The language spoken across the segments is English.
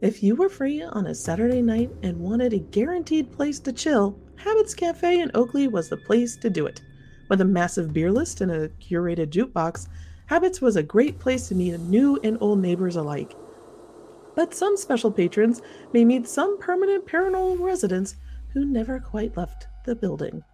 If you were free on a Saturday night and wanted a guaranteed place to chill, Habits Cafe in Oakley was the place to do it. With a massive beer list and a curated jukebox, Habits was a great place to meet new and old neighbors alike. But some special patrons may meet some permanent paranormal residents who never quite left the building.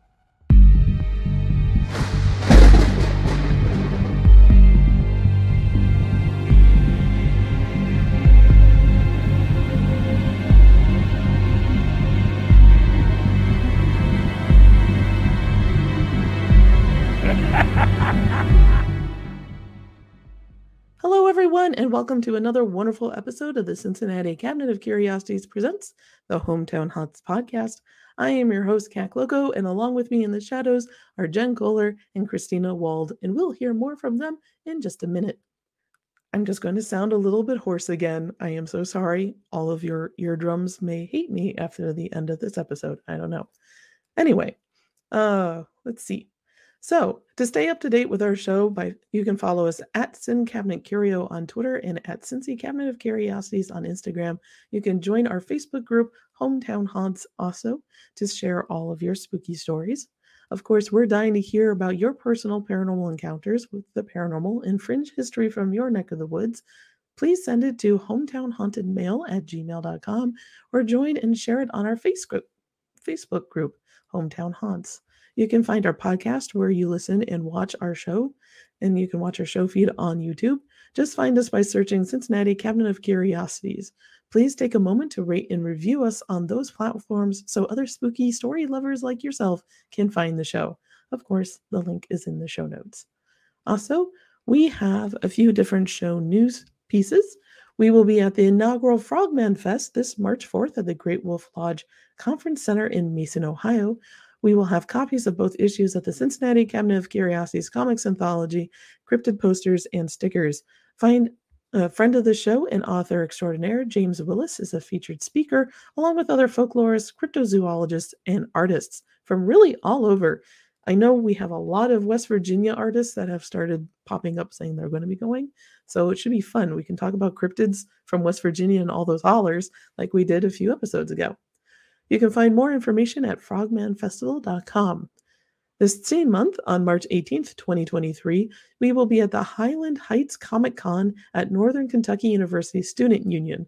And welcome to another wonderful episode of the Cincinnati Cabinet of Curiosities presents the Hometown Haunts podcast. I am your host, Cat Loco, and along with me in the shadows are Jen Kohler and Christina Wald, and we'll hear more from them in just a minute. I'm just going to sound a little bit hoarse again. I am so sorry. All of your eardrums may hate me after the end of this episode. I don't know. Anyway, uh, let's see. So, to stay up to date with our show, by you can follow us at Sin Cabinet Curio on Twitter and at Cincy Cabinet of Curiosities on Instagram. You can join our Facebook group, Hometown Haunts, also to share all of your spooky stories. Of course, we're dying to hear about your personal paranormal encounters with the paranormal and fringe history from your neck of the woods. Please send it to hometownhauntedmail at gmail.com or join and share it on our Facebook, Facebook group, Hometown Haunts. You can find our podcast where you listen and watch our show, and you can watch our show feed on YouTube. Just find us by searching Cincinnati Cabinet of Curiosities. Please take a moment to rate and review us on those platforms so other spooky story lovers like yourself can find the show. Of course, the link is in the show notes. Also, we have a few different show news pieces. We will be at the inaugural Frogman Fest this March 4th at the Great Wolf Lodge Conference Center in Mason, Ohio. We will have copies of both issues of the Cincinnati Cabinet of Curiosities comics anthology, cryptid posters, and stickers. Find a friend of the show and author extraordinaire, James Willis, is a featured speaker, along with other folklorists, cryptozoologists, and artists from really all over. I know we have a lot of West Virginia artists that have started popping up saying they're going to be going. So it should be fun. We can talk about cryptids from West Virginia and all those hollers like we did a few episodes ago. You can find more information at frogmanfestival.com. This same month, on March 18th, 2023, we will be at the Highland Heights Comic Con at Northern Kentucky University Student Union.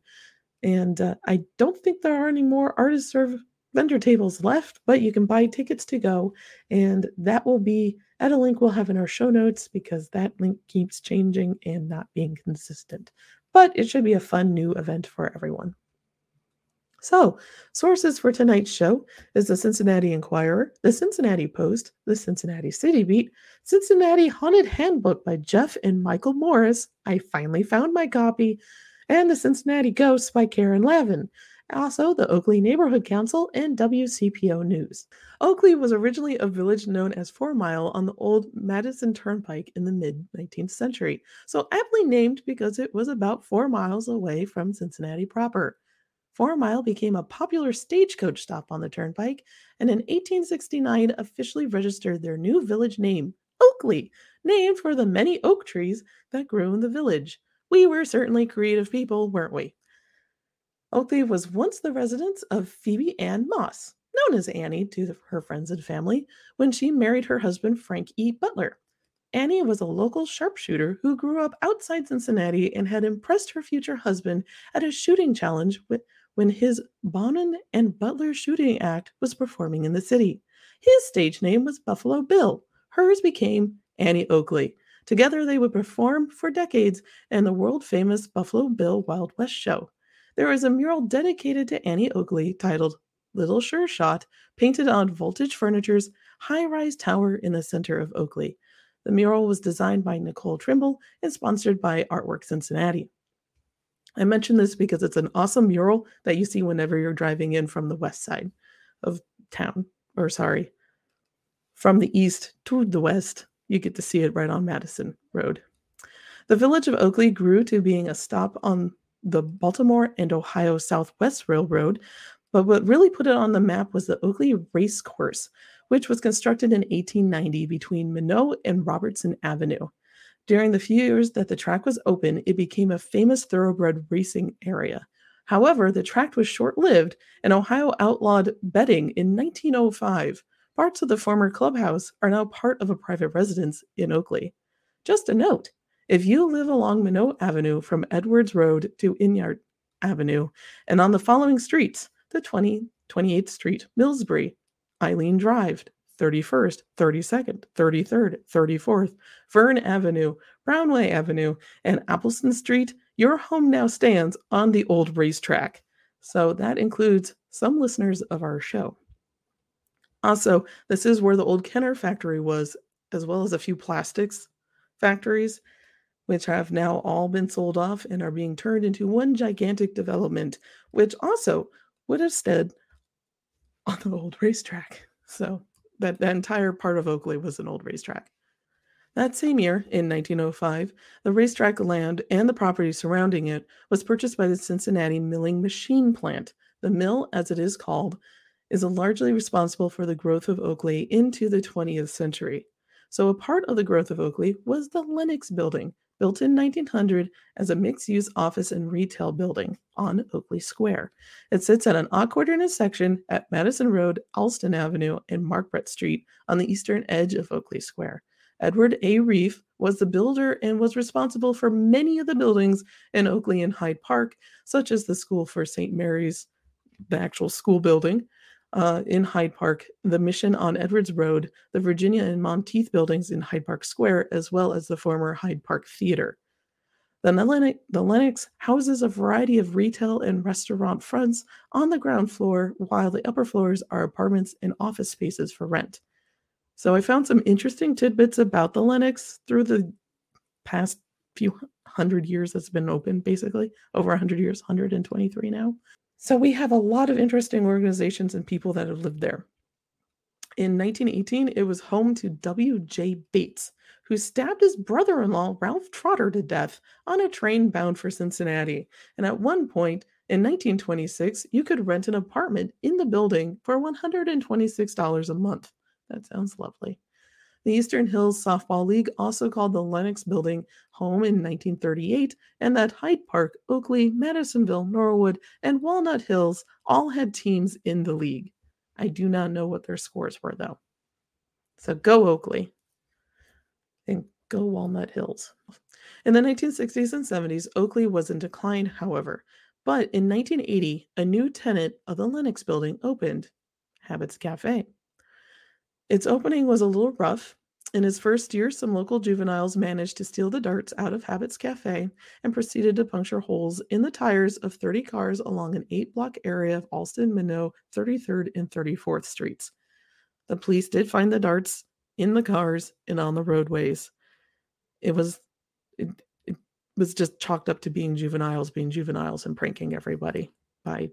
And uh, I don't think there are any more artist serve vendor tables left, but you can buy tickets to go. And that will be at a link we'll have in our show notes because that link keeps changing and not being consistent. But it should be a fun new event for everyone. So, sources for tonight's show is the Cincinnati Enquirer, the Cincinnati Post, the Cincinnati City Beat, Cincinnati Haunted Handbook by Jeff and Michael Morris. I finally found my copy, and the Cincinnati Ghosts by Karen Lavin. Also, the Oakley Neighborhood Council and WCPO News. Oakley was originally a village known as Four Mile on the old Madison Turnpike in the mid 19th century, so aptly named because it was about four miles away from Cincinnati proper. Four Mile became a popular stagecoach stop on the turnpike, and in 1869 officially registered their new village name, Oakley, named for the many oak trees that grew in the village. We were certainly creative people, weren't we? Oakley was once the residence of Phoebe Ann Moss, known as Annie to her friends and family, when she married her husband Frank E. Butler. Annie was a local sharpshooter who grew up outside Cincinnati and had impressed her future husband at a shooting challenge with, when his Baughman and Butler Shooting Act was performing in the city. His stage name was Buffalo Bill. Hers became Annie Oakley. Together, they would perform for decades in the world famous Buffalo Bill Wild West show. There is a mural dedicated to Annie Oakley titled Little Sure Shot, painted on Voltage Furniture's high rise tower in the center of Oakley. The mural was designed by Nicole Trimble and sponsored by Artwork Cincinnati. I mention this because it's an awesome mural that you see whenever you're driving in from the west side of town, or sorry, from the east to the west. You get to see it right on Madison Road. The village of Oakley grew to being a stop on the Baltimore and Ohio Southwest Railroad, but what really put it on the map was the Oakley Race Course, which was constructed in 1890 between Minot and Robertson Avenue. During the few years that the track was open, it became a famous thoroughbred racing area. However, the track was short lived, and Ohio outlawed betting in 1905. Parts of the former clubhouse are now part of a private residence in Oakley. Just a note if you live along Minot Avenue from Edwards Road to Inyard Avenue, and on the following streets, the 20, 28th Street, Millsbury, Eileen Drive, 31st, 32nd, 33rd, 34th, Vern Avenue, Brownway Avenue, and Appleton Street, your home now stands on the old racetrack. So that includes some listeners of our show. Also, this is where the old Kenner factory was, as well as a few plastics factories, which have now all been sold off and are being turned into one gigantic development, which also would have stood on the old racetrack. So that, that entire part of Oakley was an old racetrack. That same year, in 1905, the racetrack land and the property surrounding it was purchased by the Cincinnati Milling Machine Plant. The mill, as it is called, is largely responsible for the growth of Oakley into the 20th century. So, a part of the growth of Oakley was the Lenox Building, built in 1900 as a mixed use office and retail building on Oakley Square. It sits at an awkward intersection at Madison Road, Alston Avenue, and Marquette Street on the eastern edge of Oakley Square. Edward A. Reef was the builder and was responsible for many of the buildings in Oakley and Hyde Park, such as the School for St. Mary's, the actual school building, uh, in Hyde Park, the Mission on Edwards Road, the Virginia and Monteith buildings in Hyde Park Square, as well as the former Hyde Park Theater. The Lenox, the Lenox houses a variety of retail and restaurant fronts on the ground floor, while the upper floors are apartments and office spaces for rent. So I found some interesting tidbits about the Lenox through the past few hundred years that's been open, basically over 100 years, 123 now. So we have a lot of interesting organizations and people that have lived there. In 1918, it was home to W.J. Bates, who stabbed his brother in law, Ralph Trotter, to death on a train bound for Cincinnati. And at one point in 1926, you could rent an apartment in the building for $126 a month. That sounds lovely. The Eastern Hills Softball League also called the Lenox Building home in 1938, and that Hyde Park, Oakley, Madisonville, Norwood, and Walnut Hills all had teams in the league. I do not know what their scores were, though. So go Oakley and go Walnut Hills. In the 1960s and 70s, Oakley was in decline, however. But in 1980, a new tenant of the Lenox building opened Habits Cafe. Its opening was a little rough. In his first year, some local juveniles managed to steal the darts out of Habit's Cafe and proceeded to puncture holes in the tires of 30 cars along an eight block area of Alston, Minot, 33rd, and 34th Streets. The police did find the darts in the cars and on the roadways. It was it, it was just chalked up to being juveniles being juveniles and pranking everybody by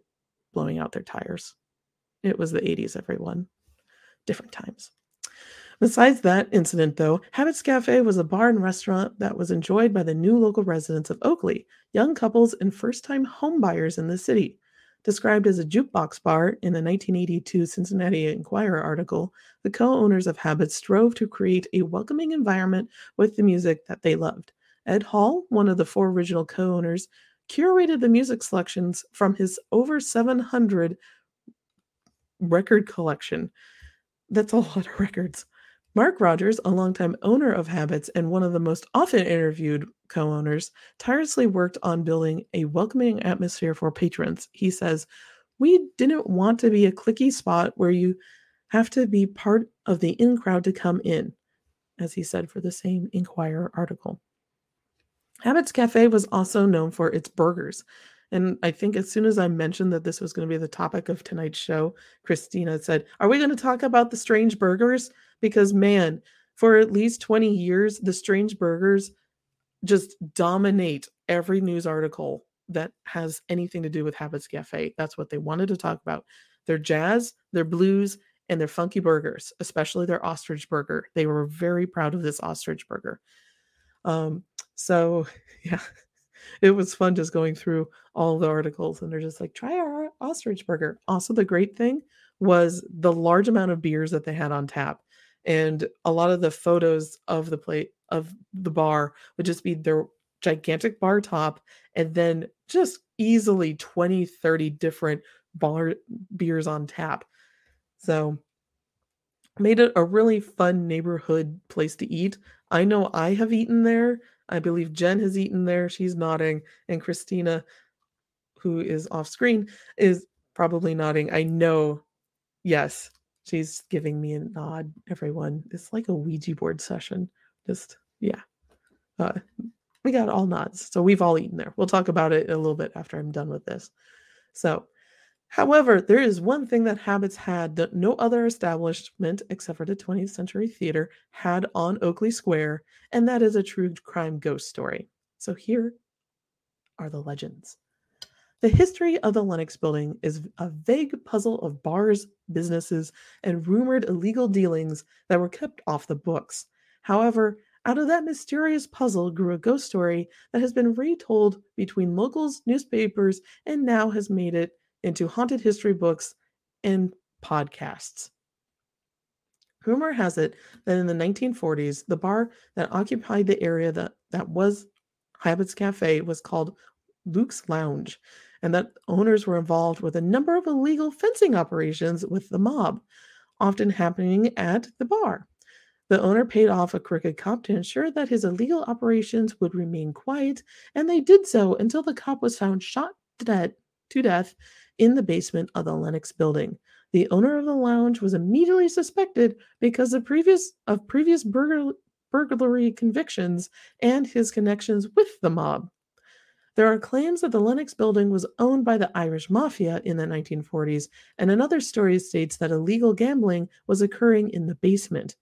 blowing out their tires. It was the 80s, everyone different times. Besides that incident, though, Habits Cafe was a bar and restaurant that was enjoyed by the new local residents of Oakley, young couples and first time homebuyers in the city. Described as a jukebox bar in the 1982 Cincinnati Enquirer article, the co owners of Habits strove to create a welcoming environment with the music that they loved. Ed Hall, one of the four original co owners, curated the music selections from his over 700 record collection that's a lot of records. Mark Rogers, a longtime owner of Habits and one of the most often interviewed co owners, tirelessly worked on building a welcoming atmosphere for patrons. He says, We didn't want to be a clicky spot where you have to be part of the in crowd to come in, as he said for the same Enquirer article. Habits Cafe was also known for its burgers. And I think as soon as I mentioned that this was going to be the topic of tonight's show, Christina said, Are we going to talk about the strange burgers? Because, man, for at least 20 years, the strange burgers just dominate every news article that has anything to do with Habits Cafe. That's what they wanted to talk about. Their jazz, their blues, and their funky burgers, especially their ostrich burger. They were very proud of this ostrich burger. Um, so yeah, it was fun just going through all the articles and they're just like try our ostrich burger also the great thing was the large amount of beers that they had on tap and a lot of the photos of the plate of the bar would just be their gigantic bar top and then just easily 20, 30 different bar beers on tap. So made it a really fun neighborhood place to eat. I know I have eaten there. I believe Jen has eaten there. She's nodding. And Christina, who is off screen, is probably nodding. I know, yes, she's giving me a nod, everyone. It's like a Ouija board session. Just, yeah. Uh, we got all nods. So we've all eaten there. We'll talk about it a little bit after I'm done with this. So, however, there is one thing that Habits had that no other establishment except for the 20th Century Theater had on Oakley Square, and that is a true crime ghost story. So here are the legends. The history of the Lenox building is a vague puzzle of bars, businesses, and rumored illegal dealings that were kept off the books. However, out of that mysterious puzzle grew a ghost story that has been retold between locals, newspapers, and now has made it into haunted history books and podcasts. Rumor has it that in the 1940s, the bar that occupied the area that, that was Habits Cafe was called Luke's Lounge, and that owners were involved with a number of illegal fencing operations with the mob, often happening at the bar. The owner paid off a crooked cop to ensure that his illegal operations would remain quiet, and they did so until the cop was found shot death, to death in the basement of the Lenox building. The owner of the lounge was immediately suspected because of previous of previous burglar, burglary convictions and his connections with the mob. There are claims that the Lenox building was owned by the Irish Mafia in the 1940s, and another story states that illegal gambling was occurring in the basement.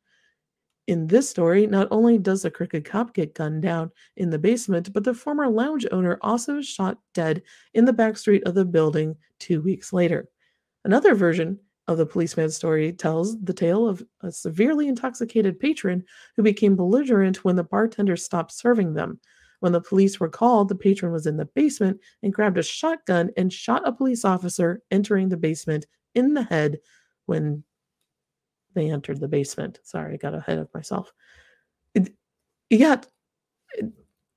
In this story, not only does the crooked cop get gunned down in the basement, but the former lounge owner also is shot dead in the back street of the building two weeks later. Another version of the policeman's story tells the tale of a severely intoxicated patron who became belligerent when the bartender stopped serving them. When the police were called, the patron was in the basement and grabbed a shotgun and shot a police officer entering the basement in the head when they entered the basement. Sorry, I got ahead of myself. It, got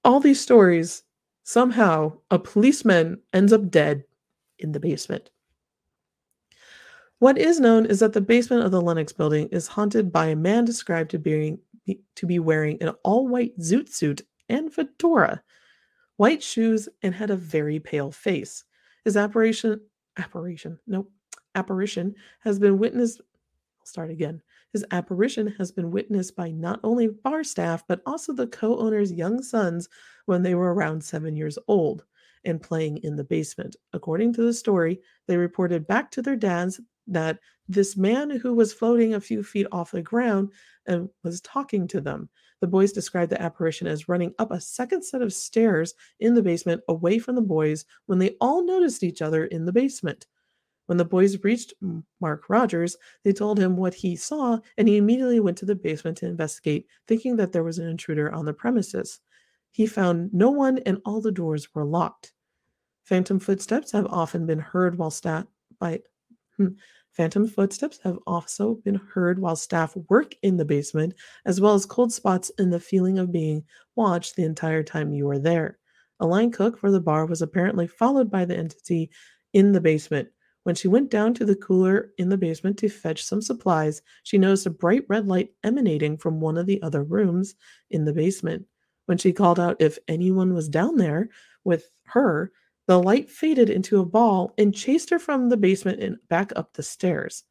all these stories. Somehow, a policeman ends up dead in the basement. What is known is that the basement of the Lenox building is haunted by a man described to be, to be wearing an all white zoot suit and fedora, white shoes, and had a very pale face. His apparition, apparition, nope, apparition has been witnessed I'll start again. His apparition has been witnessed by not only bar staff, but also the co owner's young sons when they were around seven years old and playing in the basement. According to the story, they reported back to their dads that this man who was floating a few feet off the ground and was talking to them. The boys described the apparition as running up a second set of stairs in the basement away from the boys when they all noticed each other in the basement. When the boys reached Mark Rogers, they told him what he saw, and he immediately went to the basement to investigate, thinking that there was an intruder on the premises. He found no one, and all the doors were locked. Phantom footsteps have often been heard while staff by hmm, phantom footsteps have also been heard while staff work in the basement, as well as cold spots and the feeling of being watched the entire time you were there. A line cook for the bar was apparently followed by the entity in the basement. When she went down to the cooler in the basement to fetch some supplies, she noticed a bright red light emanating from one of the other rooms in the basement. When she called out if anyone was down there with her, the light faded into a ball and chased her from the basement and back up the stairs.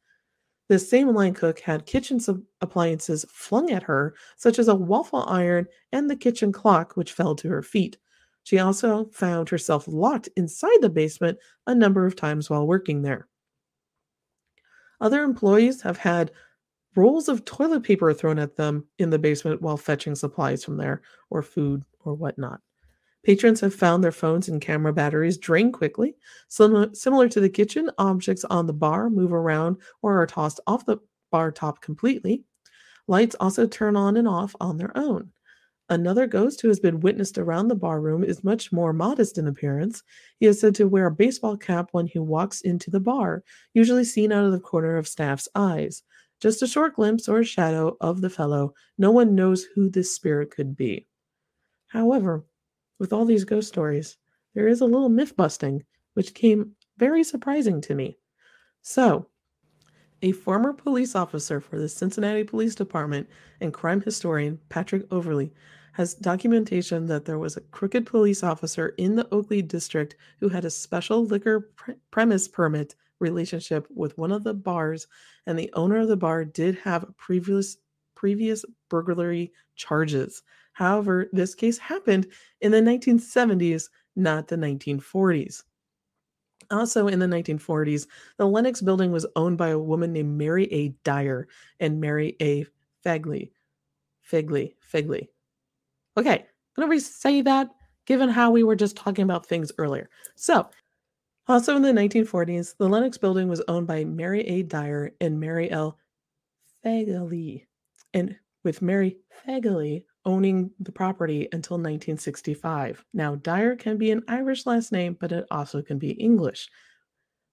The same line cook had kitchen appliances flung at her, such as a waffle iron and the kitchen clock, which fell to her feet. She also found herself locked inside the basement a number of times while working there. Other employees have had rolls of toilet paper thrown at them in the basement while fetching supplies from there, or food, or whatnot. Patrons have found their phones and camera batteries drain quickly. Similar, to the kitchen, objects on the bar move around or are tossed off the bar top completely. Lights also turn on and off on their own. Another ghost who has been witnessed around the barroom is much more modest in appearance. He is said to wear a baseball cap when he walks into the bar, usually seen out of the corner of staff's eyes. Just a short glimpse or a shadow of the fellow, no one knows who this spirit could be. However, with all these ghost stories, there is a little myth busting, which came very surprising to me. So, a former police officer for the Cincinnati Police Department and crime historian Patrick Overly has documentation that there was a crooked police officer in the Oakley district who had a special liquor pre- premise permit relationship with one of the bars and the owner of the bar did have previous previous burglary charges. However, this case happened in the 1970s, not the 1940s. Also, in the 1940s, the Lenox building was owned by a woman named Mary A. Dyer and Mary A. Fegley. Fegley. Fegley. Okay, I'm going to that given how we were just talking about things earlier. So, also in the 1940s, the Lenox building was owned by Mary A. Dyer and Mary L. Fegley, and with Mary Fegley owning the property until 1965. Now, Dyer can be an Irish last name, but it also can be English.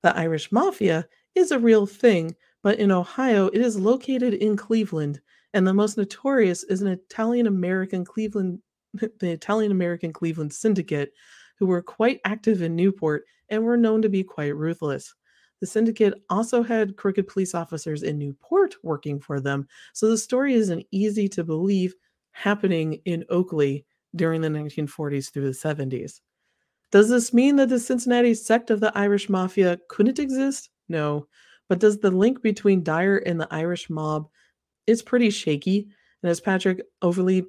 The Irish Mafia is a real thing, but in Ohio, it is located in Cleveland, and the most notorious is an Italian American Cleveland, the Italian American Cleveland Syndicate, who were quite active in Newport and were known to be quite ruthless. The syndicate also had crooked police officers in Newport working for them, so the story isn't easy to believe happening in Oakley during the 1940s through the 70s. Does this mean that the Cincinnati sect of the Irish Mafia couldn't exist? No. But does the link between Dyer and the Irish mob is pretty shaky? And as Patrick Overly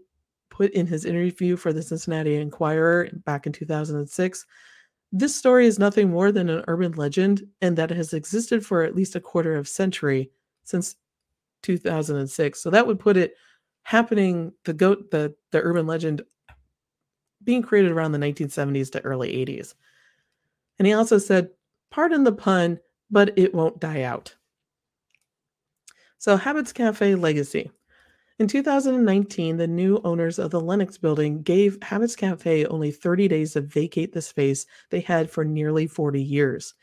put in his interview for the Cincinnati Enquirer back in 2006, this story is nothing more than an urban legend and that it has existed for at least a quarter of a century since 2006. So that would put it happening the goat the the urban legend being created around the 1970s to early 80s. And he also said, pardon the pun, but it won't die out. So, Habits Cafe legacy. In 2019, the new owners of the Lenox building gave Habits Cafe only 30 days to vacate the space they had for nearly 40 years.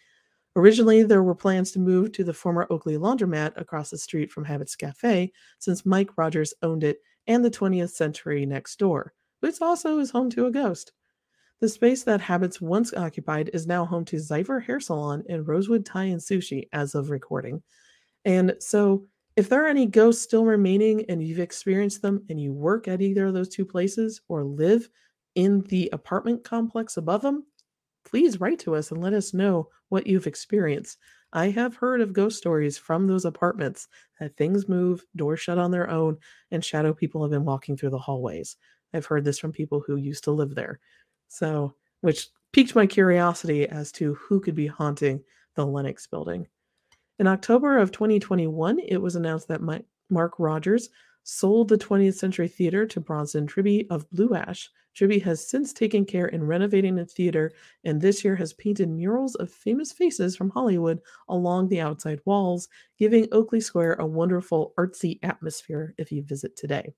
Originally, there were plans to move to the former Oakley laundromat across the street from Habits Cafe, since Mike Rogers owned it and the 20th century next door, which also is home to a ghost. The space that Habits once occupied is now home to Zyver Hair Salon and Rosewood Thai and Sushi as of recording. And so, if there are any ghosts still remaining and you've experienced them and you work at either of those two places or live in the apartment complex above them, please write to us and let us know what you've experienced. I have heard of ghost stories from those apartments that things move, doors shut on their own, and shadow people have been walking through the hallways. I've heard this from people who used to live there. So, which piqued my curiosity as to who could be haunting the Lenox building. In October of 2021, it was announced that Mark Rogers sold the 20th Century Theater to Bronson Tribby of Blue Ash. Tribby has since taken care in renovating the theater and this year has painted murals of famous faces from Hollywood along the outside walls, giving Oakley Square a wonderful artsy atmosphere if you visit today.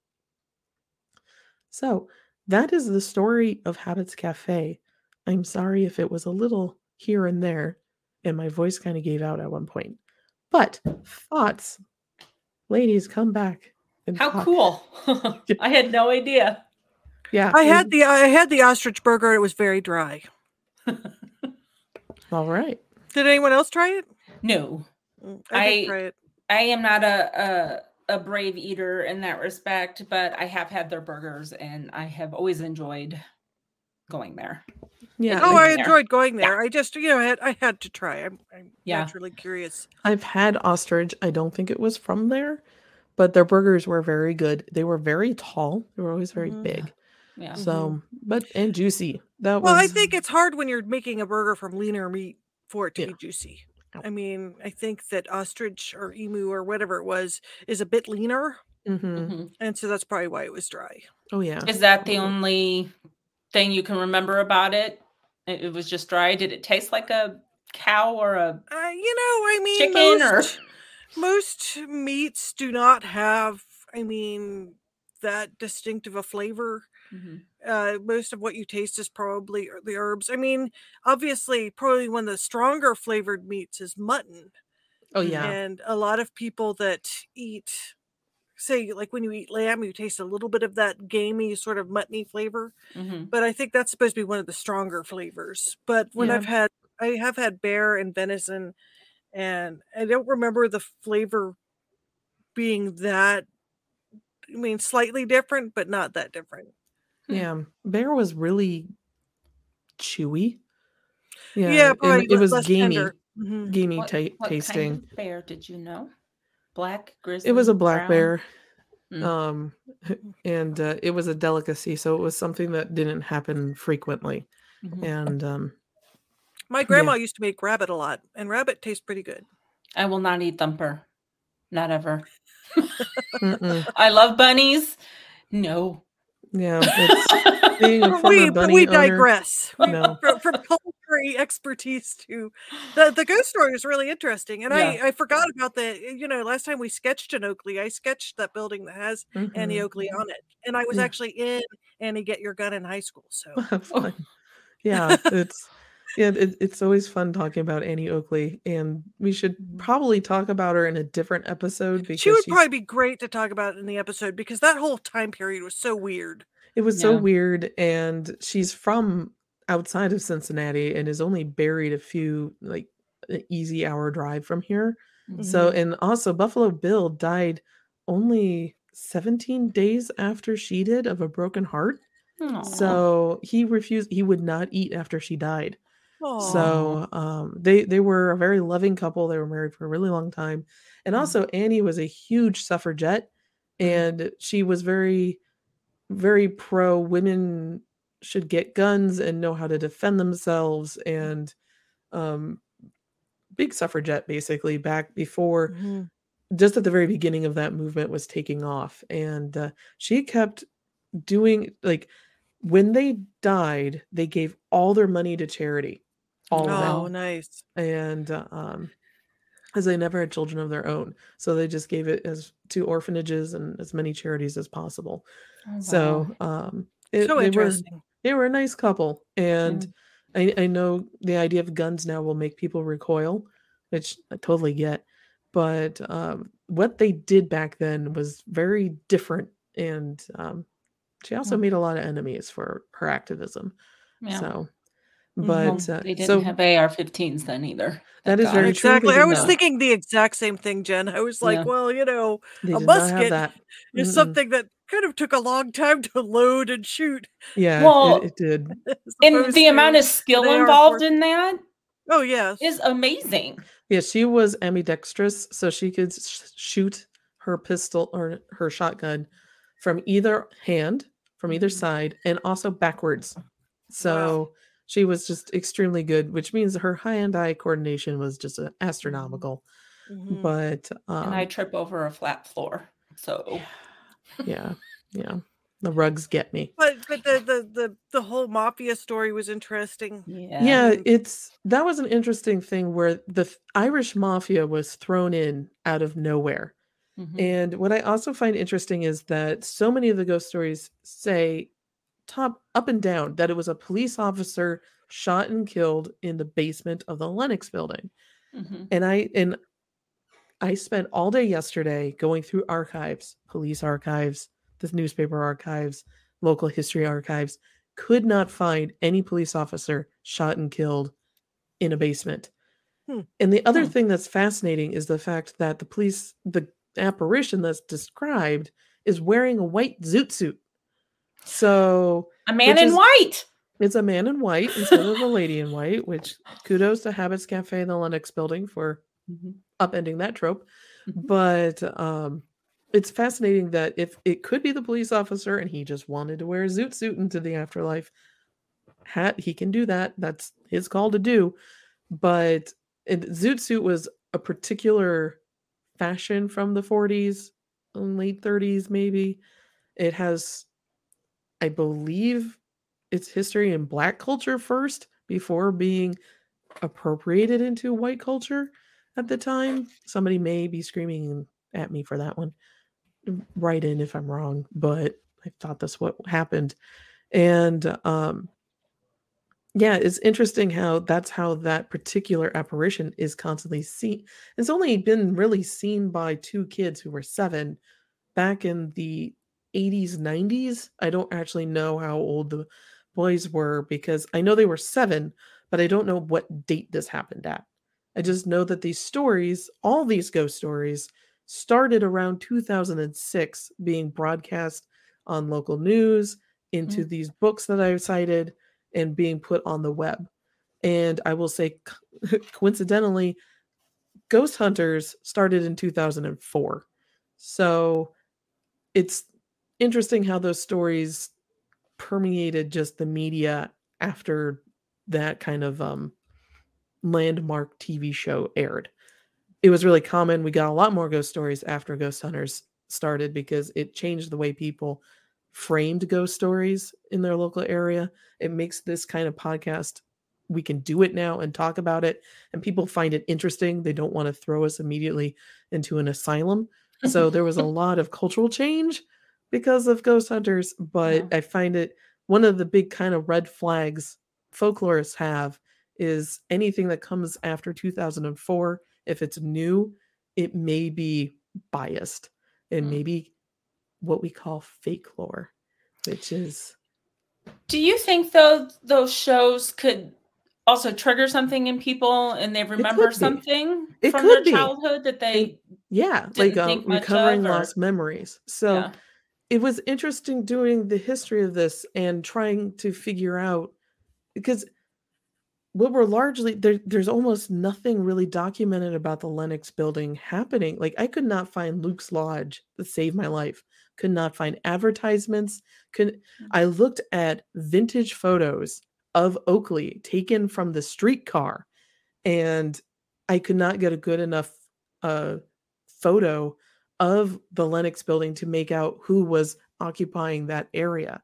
So, that is the story of Habits Cafe. I'm sorry if it was a little here and there, and my voice kind of gave out at one point. But thoughts, ladies, come back how talk. cool! I had no idea. Yeah, I had the I had the ostrich burger. It was very dry. All right. Did anyone else try it? No, I, I it. I am not a, a a brave eater in that respect, but I have had their burgers and I have always enjoyed going there. Yeah. Oh, I enjoyed going there. Yeah. I just, you know, I had, I had to try. I'm, I'm yeah. naturally curious. I've had ostrich. I don't think it was from there, but their burgers were very good. They were very tall. They were always very mm-hmm. big. Yeah. So, mm-hmm. but and juicy. That well, was. I think it's hard when you're making a burger from leaner meat for it to yeah. be juicy. I mean, I think that ostrich or emu or whatever it was is a bit leaner, mm-hmm. Mm-hmm. and so that's probably why it was dry. Oh yeah. Is that the only thing you can remember about it? It was just dry. Did it taste like a cow or a? Uh, you know, I mean, chicken most, or most meats do not have i mean that distinctive a flavor mm-hmm. uh, most of what you taste is probably the herbs i mean obviously probably one of the stronger flavored meats is mutton oh yeah and a lot of people that eat say like when you eat lamb, you taste a little bit of that gamey sort of muttony flavor. Mm-hmm. But I think that's supposed to be one of the stronger flavors. But when Yeah. I've had I have had bear and venison and I don't remember the flavor being that I mean slightly different, but not that different. Hmm. Yeah, bear was really chewy. Yeah, Yeah, probably and it was less gamey, tender. Mhm. gamey What, ta- what tasting. kind of bear did you know? Black grizzly. It was a black brown? bear. Mm. Um, and uh, it was a delicacy, so it was something that didn't happen frequently. Mhm. And um, My grandma used to make rabbit a lot, and rabbit tastes pretty good. I will not eat thumper. Not ever. I love bunnies. No. Yeah, it's being a we, bunny we owner. digress. No, from, from culinary expertise to the the ghost story is really interesting, and Yeah. I I forgot about the you know last time we sketched an Oakley, I sketched that building that has Annie mhm. Oakley on it, and I was Yeah. actually in Annie Get Your Gun in high school. So Fun. Yeah, it's yeah, it, it's always fun talking about Annie Oakley, and we should probably talk about her in a different episode because she would she's- probably be great to talk about in the episode because that whole time period was so weird. it was so weird, and she's from outside of Cincinnati and is only buried a few like an easy hour drive from here. So, Mm-hmm. and also Buffalo Bill died only 17 days after she did of a broken heart. Aw. So he refused, he would not eat after she died. Aw. So um, they they were a very loving couple. They were married for a really long time, and Mhm. also Annie was a huge suffragette, Mhm. and she was very, very pro women should get guns and know how to defend themselves, and um, big suffragette basically back before Mhm. just at the very beginning of that movement was taking off and uh, she kept doing like when they died they gave all their money to charity all Oh, nice. and uh, um as they never had children of their own so they just gave it as to orphanages and as many charities as possible Oh, so um it, So they were they were a nice couple and Mm. I, I know the idea of guns now will make people recoil which i totally get but um, what they did back then was very different and um, she also Mm. made a lot of enemies for her activism Yeah. so. But Well, uh, they didn't so have AR-15s then either. That is Thank is God. very true, Exactly. I was not. thinking the exact same thing, Jen. I was like, Yeah. well, you know, they a did not have musket that is Mm-mm. something that kind of took a long time to load and shoot. yeah Well, it, it did And the amount of skill involved in that Oh yes. is amazing. yeah she was ambidextrous so she could sh- shoot her pistol or her shotgun from either hand from either Mhm. side and also backwards so she was just extremely good which means her high hand-eye coordination was just uh, astronomical Mhm. but um and I trip over a flat floor. So yeah yeah the rugs get me But but the, the the the whole mafia story was interesting. yeah. yeah it's that was an interesting thing where the irish mafia was thrown in out of nowhere Mhm. and what i also find interesting is that so many of the ghost stories say top up and down that it was a police officer shot and killed in the basement of the lenox building Mhm. and i and i spent all day yesterday going through archives police archives the newspaper archives local history archives could not find any police officer shot and killed in a basement Hmm. and the other Hmm. thing that's fascinating is the fact that the police the apparition that's described is wearing a white zoot suit so A man in is- white. it's a man in white instead of a lady in white, which kudos to Habits Cafe in the Lenox building for Mhm. upending that trope. Mhm. But um, it's fascinating that if it could be the police officer and he just wanted to wear a zoot suit into the afterlife, hat he can do that. That's his call to do. But and zoot suit was a particular fashion from the 40s, and late 30s, maybe. It has, I believe, its history in black culture first before being appropriated into white culture at the time. Somebody may be screaming at me for that one. Write in if I'm wrong, but I thought that's what happened. And um yeah, it's interesting how that's how that particular apparition is constantly seen. It's only been really seen by two kids who were seven back in the 80s, 90s. I don't actually know how old the boys were because I know they were seven, but I don't know what date this happened at. I just know that these stories, all these ghost stories, started around 2006 being broadcast on local news into mm. these books that I've cited and being put on the web. And I will say, coincidentally, Ghost Hunters started in 2004. So it's interesting how those stories permeated just the media after that kind of um, landmark TV show aired. It was really common. We got a lot more ghost stories after Ghost Hunters started because it changed the way people framed ghost stories in their local area. It makes this kind of podcast we can do it now and talk about it and people find it interesting. They don't want to throw us immediately into an asylum. So there was a lot of cultural change because of ghost hunters, but yeah. I find it one of the big kind of red flags folklorists have is anything that comes after 2004 if it's new, it may be biased and mm. maybe what we call fake lore, which is. Do you think though those shows could also trigger something in people and they remember something it from their be. childhood that they yeah like um, recovering lost memories so yeah. It was interesting doing the history of this and trying to figure out because what we're largely there, there's almost nothing really documented about the Lenox building happening. Like I could not find Luke's Lodge that saved my life. Could not find advertisements. Could mm. I looked at vintage photos of Oakley taken from the streetcar, and I could not get a good enough uh, photo of the Lenox building to make out who was occupying that area.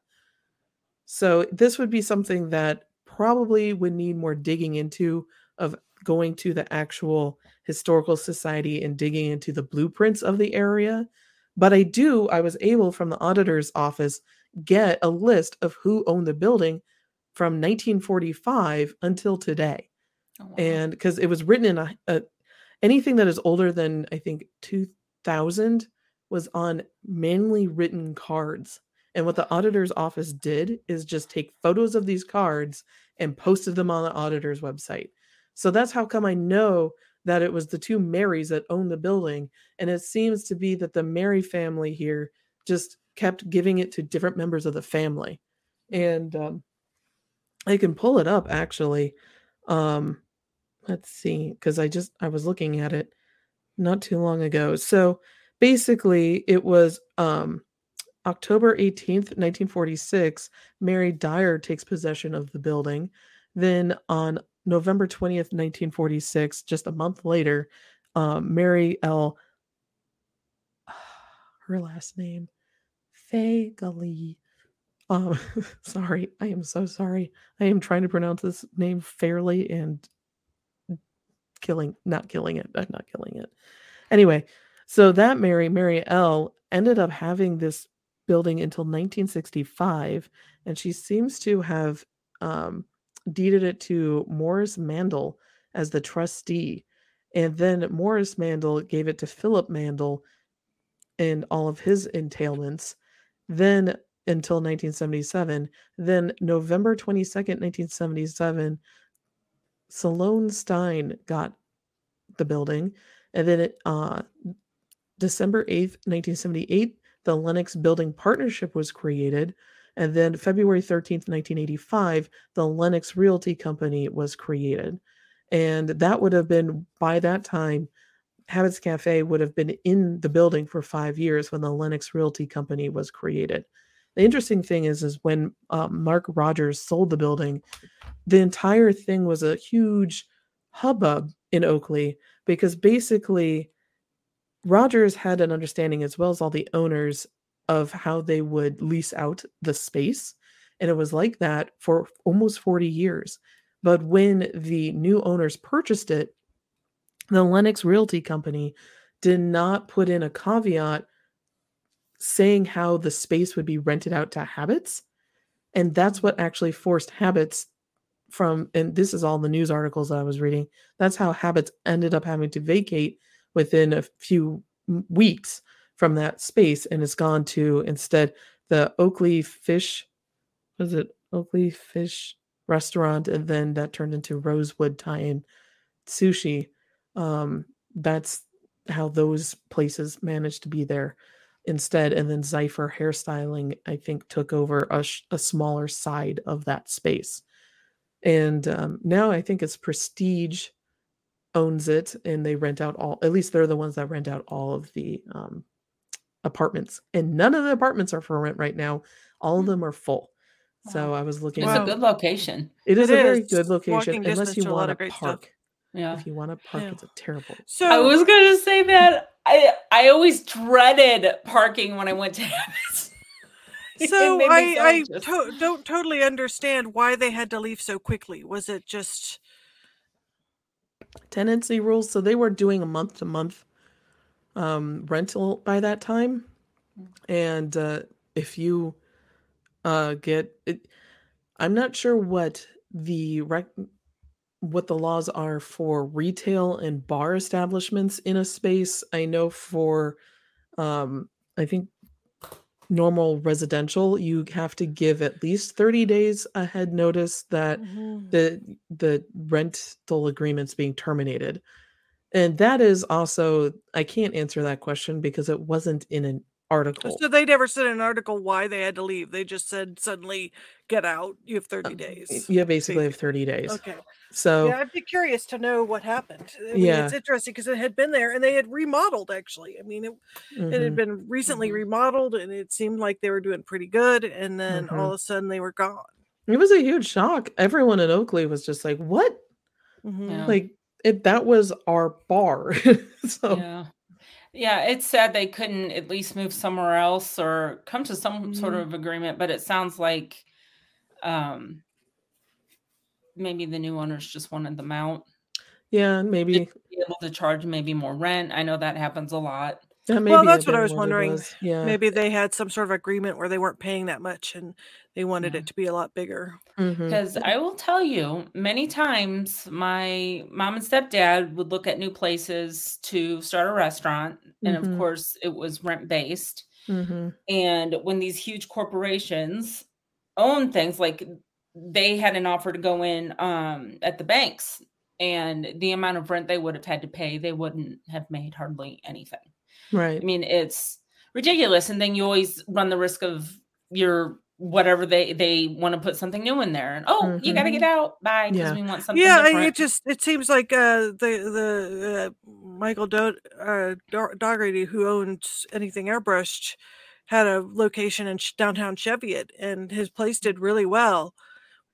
So this would be something that probably would need more digging into of going to the actual historical society and digging into the blueprints of the area. But I do, I was able from the auditor's office get a list of who owned the building from 1945 until today. Oh, wow. And because it was written in a, a anything that is older than I think 2000 was on manually written cards. And what the auditor's office did is just take photos of these cards and posted them on the auditor's website. So that's how come I know that it was the two Marys that owned the building. And it seems to be that the Mary family here just kept giving it to different members of the family. And um, I can pull it up actually. Um, let's see, because I just I was looking at it not too long ago. So basically, it was um, October 18th, 1946, Mary Dyer takes possession of the building. Then on November 20th, 1946, just a month later, um, Mary L. Her last name, Fagali. Um, sorry, I am so sorry. I am trying to pronounce this name fairly and killing, not killing it. I'm not killing it. Anyway, so that Mary, Mary L, ended up having this building until 1965, and she seems to have um, deeded it to Morris Mandel as the trustee. And then Morris Mandel gave it to Philip Mandel and all of his entailments. Then until 1977. Then November 22nd, 1977, Salone Stein got the building. And then it, uh, December 8th, 1978, the Lenox Building Partnership was created. And then February 13th, 1985, the Lenox Realty Company was created. And that would have been, by that time, Habits Cafe would have been in the building for five years when the Lenox Realty Company was created. The interesting thing is, is when um, Mark Rogers sold the building, the entire thing was a huge hubbub in Oakley because basically Rogers had an understanding, as well as all the owners, of how they would lease out the space. And it was like that for almost 40 years. But when the new owners purchased it, the Lenox Realty Company did not put in a caveat saying how the space would be rented out to Habits. And that's what actually forced Habits from, and this is all the news articles that I was reading. That's how Habits ended up having to vacate within a few weeks from that space and it's gone to instead the Oakley Fish was it Oakley Fish restaurant and then that turned into Rosewood Thai sushi. Um, that's how those places managed to be there instead. And then Zypher hairstyling, I think, took over a, sh- a smaller side of that space. And um, now I think it's Prestige owns it and they rent out all, at least they're the ones that rent out all of the um, apartments. And none of the apartments are for rent right now. All of Hmm. them are full. So I was looking. It's Wow. a good location. It is It a very good location Walking unless you to a want to great stuff. park. Yeah. If you want to park, Yeah. it's a terrible. So I was gonna say that I I always dreaded parking when I went to Habits. It so I I to- don't totally understand why they had to leave so quickly. Was it just tenancy rules. So they were doing a month to month um, rental by that time, and uh, if you uh, get it, I'm not sure what the rec- what the laws are for retail and bar establishments in a space. I know for um, I think normal residential you have to give at least 30 days ahead notice that Mhm. the the rental agreements being terminated and that is also i can't answer that question because it wasn't in an article So they never said an article why they had to leave. They just said suddenly get out. You have 30 Um, days. Yeah, basically have 30 days Okay. so Yeah, I'd be curious to know what happened. I mean, Yeah. it's interesting because it had been there and they had remodeled actually. I mean, it, it had mhm, been recently Mhm. remodeled and it seemed like they were doing pretty good. And then all Mhm. of a sudden they were gone. it was a huge shock everyone in oakley was just like what Mhm. Yeah. like it that was our bar so Yeah. Yeah, it's sad they couldn't at least move somewhere else or come to some sort Mhm. of agreement, but it sounds like um maybe the new owners just wanted them out. yeah maybe Be able to charge maybe more rent. I know that happens a lot. That may Well, that's what I was wondering. was, yeah Maybe they had some sort of agreement where they weren't paying that much and they wanted Yeah. it to be a lot bigger. Because I will tell you, many times my mom and stepdad would look at new places to start a restaurant. And Mhm. of course, it was rent based. mhm, And when these huge corporations own things, like they had an offer to go in um, at the banks, and the amount of rent they would have had to pay, they wouldn't have made hardly anything. Right I mean, it's ridiculous. And then you always run the risk of your whatever they they want to put something new in there, and oh, you got to get out, bye, because Yeah. we want something Yeah, different. it just it seems like uh, the the uh, Michael Do- uh, Dougherty, who owns anything airbrushed, had a location in downtown Cheviot, and his place did really well.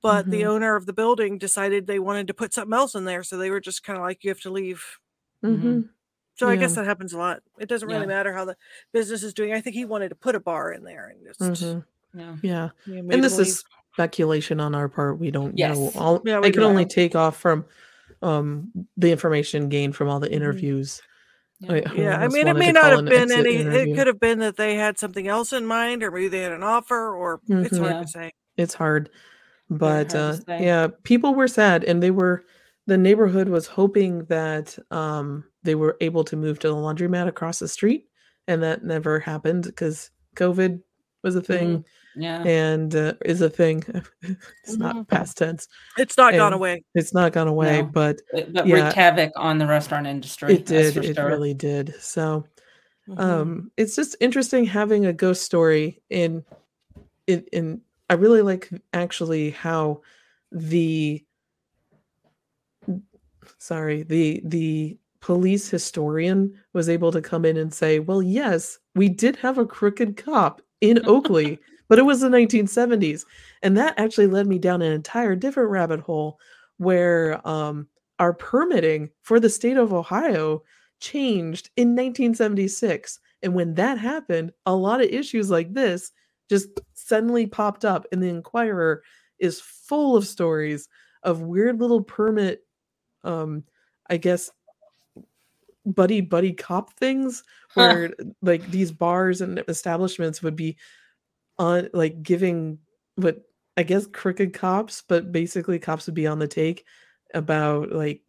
But the Mhm. owner of the building decided they wanted to put something else in there, so they were just kind of like, "You have to leave." mhm. So I guess that happens a lot. It doesn't really Yeah. matter how the business is doing. I think he wanted to put a bar in there and just Mhm. yeah. yeah you know, made and this leave. is speculation on our part we don't know Yes. all Yeah, i we can don't only know. take off from um the information gained from all the Mhm. interviews Yeah. I Yeah, I almost mean, it wanted may to not call have an been exit any. interview. It could have been that they had something else in mind, or maybe they had an offer, or it's Mhm. hard Yeah. to say. it's hard but hard uh say. yeah people were sad and they were the neighborhood was hoping that um they were able to move to the laundromat across the street and that never happened because covid was a thing Yeah. and uh, is a thing it's not past tense It's not gone away. it's not gone away No. but It- But Yeah. wreaked havoc on the restaurant industry. it did it sure. really did so Mhm. um it's just interesting having a ghost story in in in i really like actually how the sorry the the police historian was able to come in and say well yes we did have a crooked cop in oakley but it was the 1970s and that actually led me down an entire different rabbit hole where um our permitting for the state of ohio changed in 1976 and when that happened a lot of issues like this just suddenly popped up and the Enquirer is full of stories of weird little permit um i guess buddy buddy cop things Huh. where like these bars and establishments would be on like giving what i guess crooked cops but basically cops would be on the take about like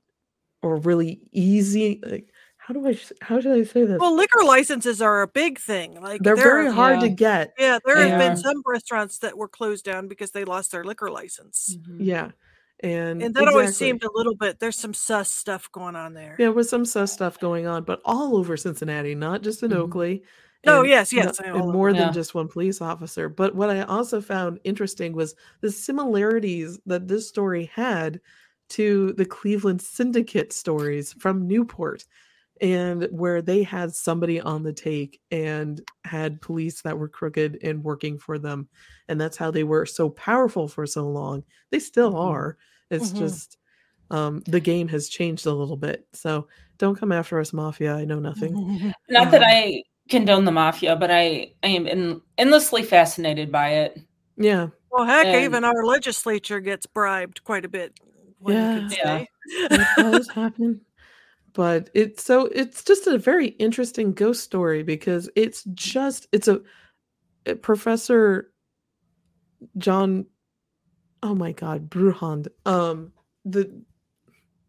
or really easy like how do I how should I say this? Well, liquor licenses are a big thing. Like they're very hard to get. Yeah, there have been some restaurants that were closed down because they lost their liquor license. Mhm. Yeah. And And that always seemed a little bit there's some sus stuff going on there. Yeah, with some sus stuff going on, but all over Cincinnati, not just in Mhm. Oakley. Oh, and yes, yes, I- and more over. than Yeah. just one police officer. But what I also found interesting was the similarities that this story had to the Cleveland Syndicate stories from Newport, and where they had somebody on the take and had police that were crooked and working for them, and that's how they were so powerful for so long. They still Mhm. are. It's Mhm. just um, the game has changed a little bit. So don't come after us, mafia. I know nothing. Not that Um, I condone the mafia, but I, I am en- endlessly fascinated by it. Yeah. well, heck, And- even our legislature gets bribed quite a bit. Yeah. could Yeah. say. it does happen. But it's so it's just a very interesting ghost story because it's just it's a, a Professor John oh my god, Brunvand. Um the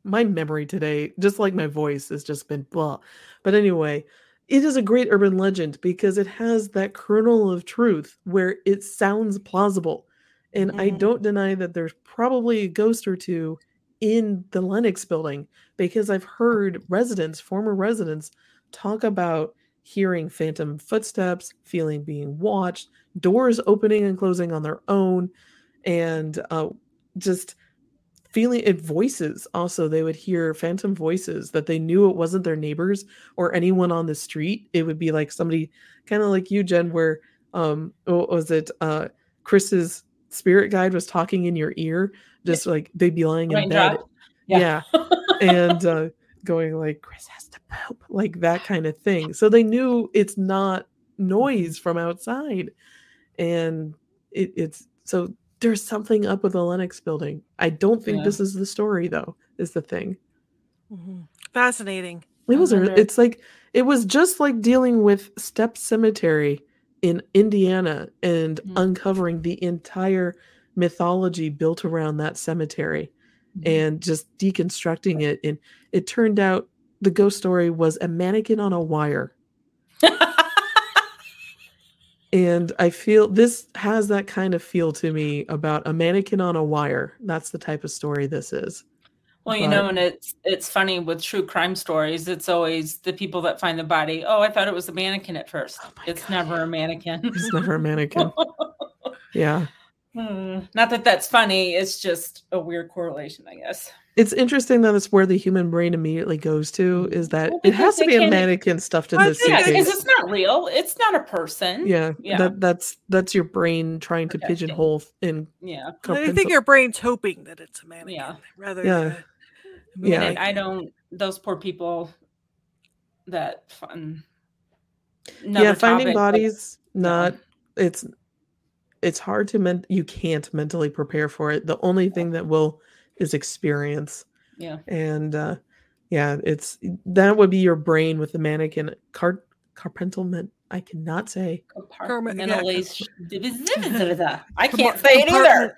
my memory today, just like my voice, has just been blah. But anyway, it is a great urban legend because it has that kernel of truth where it sounds plausible. And I Mhm. don't deny that there's probably a ghost or two in the Lenox building because I've heard residents, former residents, talk about hearing phantom footsteps, feeling being watched, doors opening and closing on their own, and uh, just feeling it voices also they would hear phantom voices that they knew it wasn't their neighbors or anyone on the street. It would be like somebody kind of like you jen where um what was it uh chris's spirit guide was talking in your ear just like they'd be lying in bed Raindrop. yeah, and uh going like chris has to poop like that kind of thing so they knew it's not noise from outside and it, it's so there's something up with the Lenox building. I don't think Yeah. this is the story though, is the thing. Mhm. Fascinating. It was it's like it was just like dealing with Stepp Cemetery in Indiana and Mm. uncovering the entire mythology built around that cemetery mm-hmm. and just deconstructing it and it turned out the ghost story was a mannequin on a wire and i feel this has that kind of feel to me about a mannequin on a wire that's the type of story this is Well, you But- know, and it's it's funny with true crime stories. It's always the people that find the body. Oh, I thought it was a mannequin at first. Oh it's God. never a mannequin. it's never a mannequin yeah Hmm, Not that that's funny. It's just a weird correlation, I guess. it's interesting that it's where the human brain immediately goes to is that Well, it has to be a mannequin stuffed in this Yeah, because suitcase it's not real. It's not a person. yeah, Yeah. that that's that's your brain trying to Protecting. pigeonhole in Yeah. I think your brain's hoping that it's a mannequin Yeah. rather Yeah. than a- Yeah. And I don't. Those poor people. That fun. yeah finding topic, but- bodies not it's it's hard to men you can't mentally prepare for it the only thing that will is experience Yeah. and uh yeah it's that would be your brain with the mannequin car carpentalment i cannot say Carmen- yeah. Compartmentalization. I can't say it either.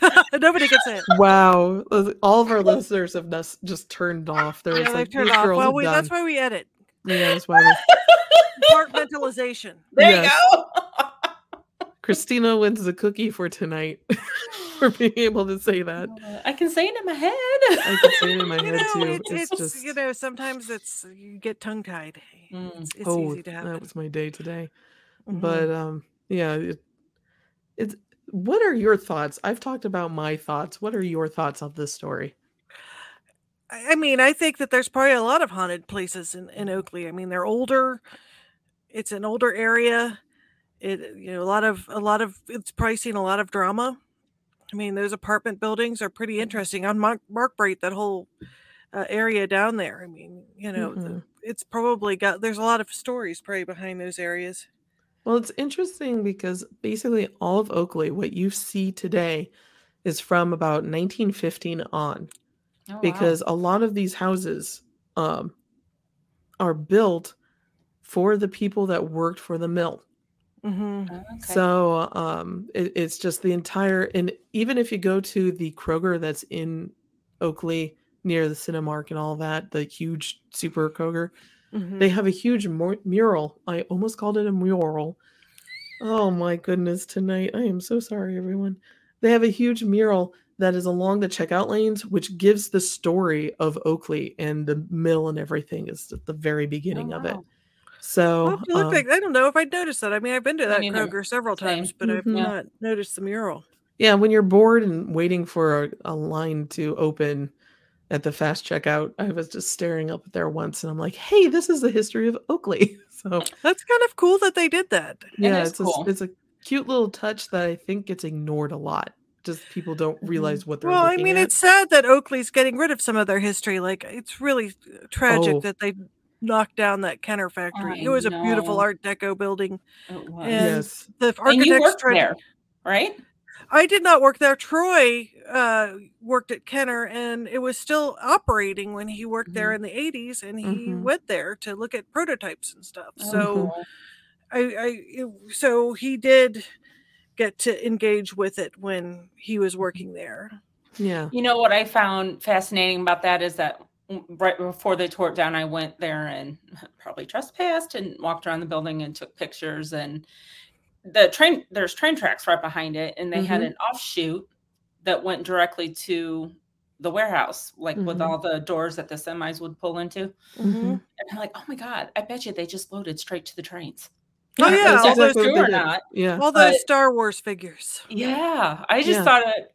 Nobody can say it. wow all of our listeners have just, just turned off they're Yeah, like turned off. Well, we, that's why we edit. yeah, that's why we- Compartmentalization. There Yes. you go. Christina wins the cookie for tonight for being able to say that I can say it in my head. i can say it in my head know, too it's, it's, it's, just you know, sometimes it's you get tongue tied. Mm. It's, it's oh easy to happen. that was my day today Mhm. but um yeah it, it's what are your thoughts i've talked about my thoughts what are your thoughts on this story I I mean, I think that there's probably a lot of haunted places in, in Oakley. I mean, they're older. It's an older area. It you know a lot of a lot of it's probably seen a lot of drama. I mean, those apartment buildings are pretty interesting on Mark Markbreit That whole uh, area down there. I mean, you know, the- Mhm. it's probably got there's a lot of stories probably behind those areas. well it's interesting because basically all of oakley what you see today is from about 1915 on Oh, wow. because a lot of these houses um are built for the people that worked for the mill hmm Oh, okay. So um, it, it's just the entire, and even if you go to the Kroger that's in Oakley near the Cinemark and all that, the huge Super Kroger. Mhm. They have a huge mur- mural. I almost called it a mural. Oh my goodness, tonight. I am so sorry, everyone. They have a huge mural that is along the checkout lanes, which gives the story of Oakley and the mill and everything is at the very beginning Oh, of it. So, look um, like I don't know if I'd noticed that. I mean, I've been to that neither. Kroger several times, but I've Mhm. Yeah. not noticed the mural. yeah, when you're bored and waiting for a, a line to open at the fast checkout, I was just staring up there once and I'm like, hey, this is the history of Oakley. So, That's kind of cool that they did that. yeah, is it's cool. a, it's a cute little touch that I think gets ignored a lot. Just people don't realize what they're Mm-hmm. Well, I mean, at. it's sad that Oakley's getting rid of some of their history. Like, it's really tragic Oh. that they knocked down that Kenner factory. I it was a beautiful. Art Deco building. It was. And yes. The And you architects worked tried. there, right? I did not work there. Troy uh, worked at Kenner, and it was still operating when he worked there Mm-hmm. in the '80s, and he Mhm. went there to look at prototypes and stuff. So. Oh, I, I it- so he did get to engage with it when he was working there. Yeah. You know what I found fascinating about that is that w- right before they tore it down, I went there and probably trespassed and walked around the building and took pictures. And the train, there's train tracks right behind it, and they had Mhm. an offshoot that went directly to the warehouse, like with Mhm. all the doors that the semis would pull into. Mm-hmm. Mhm. And I'm like, oh my god, I bet you they just loaded straight to the trains. Oh, yeah, that's all Is those- that true or not? Yeah. All those But- Star Wars figures. Yeah, I just Yeah. thought it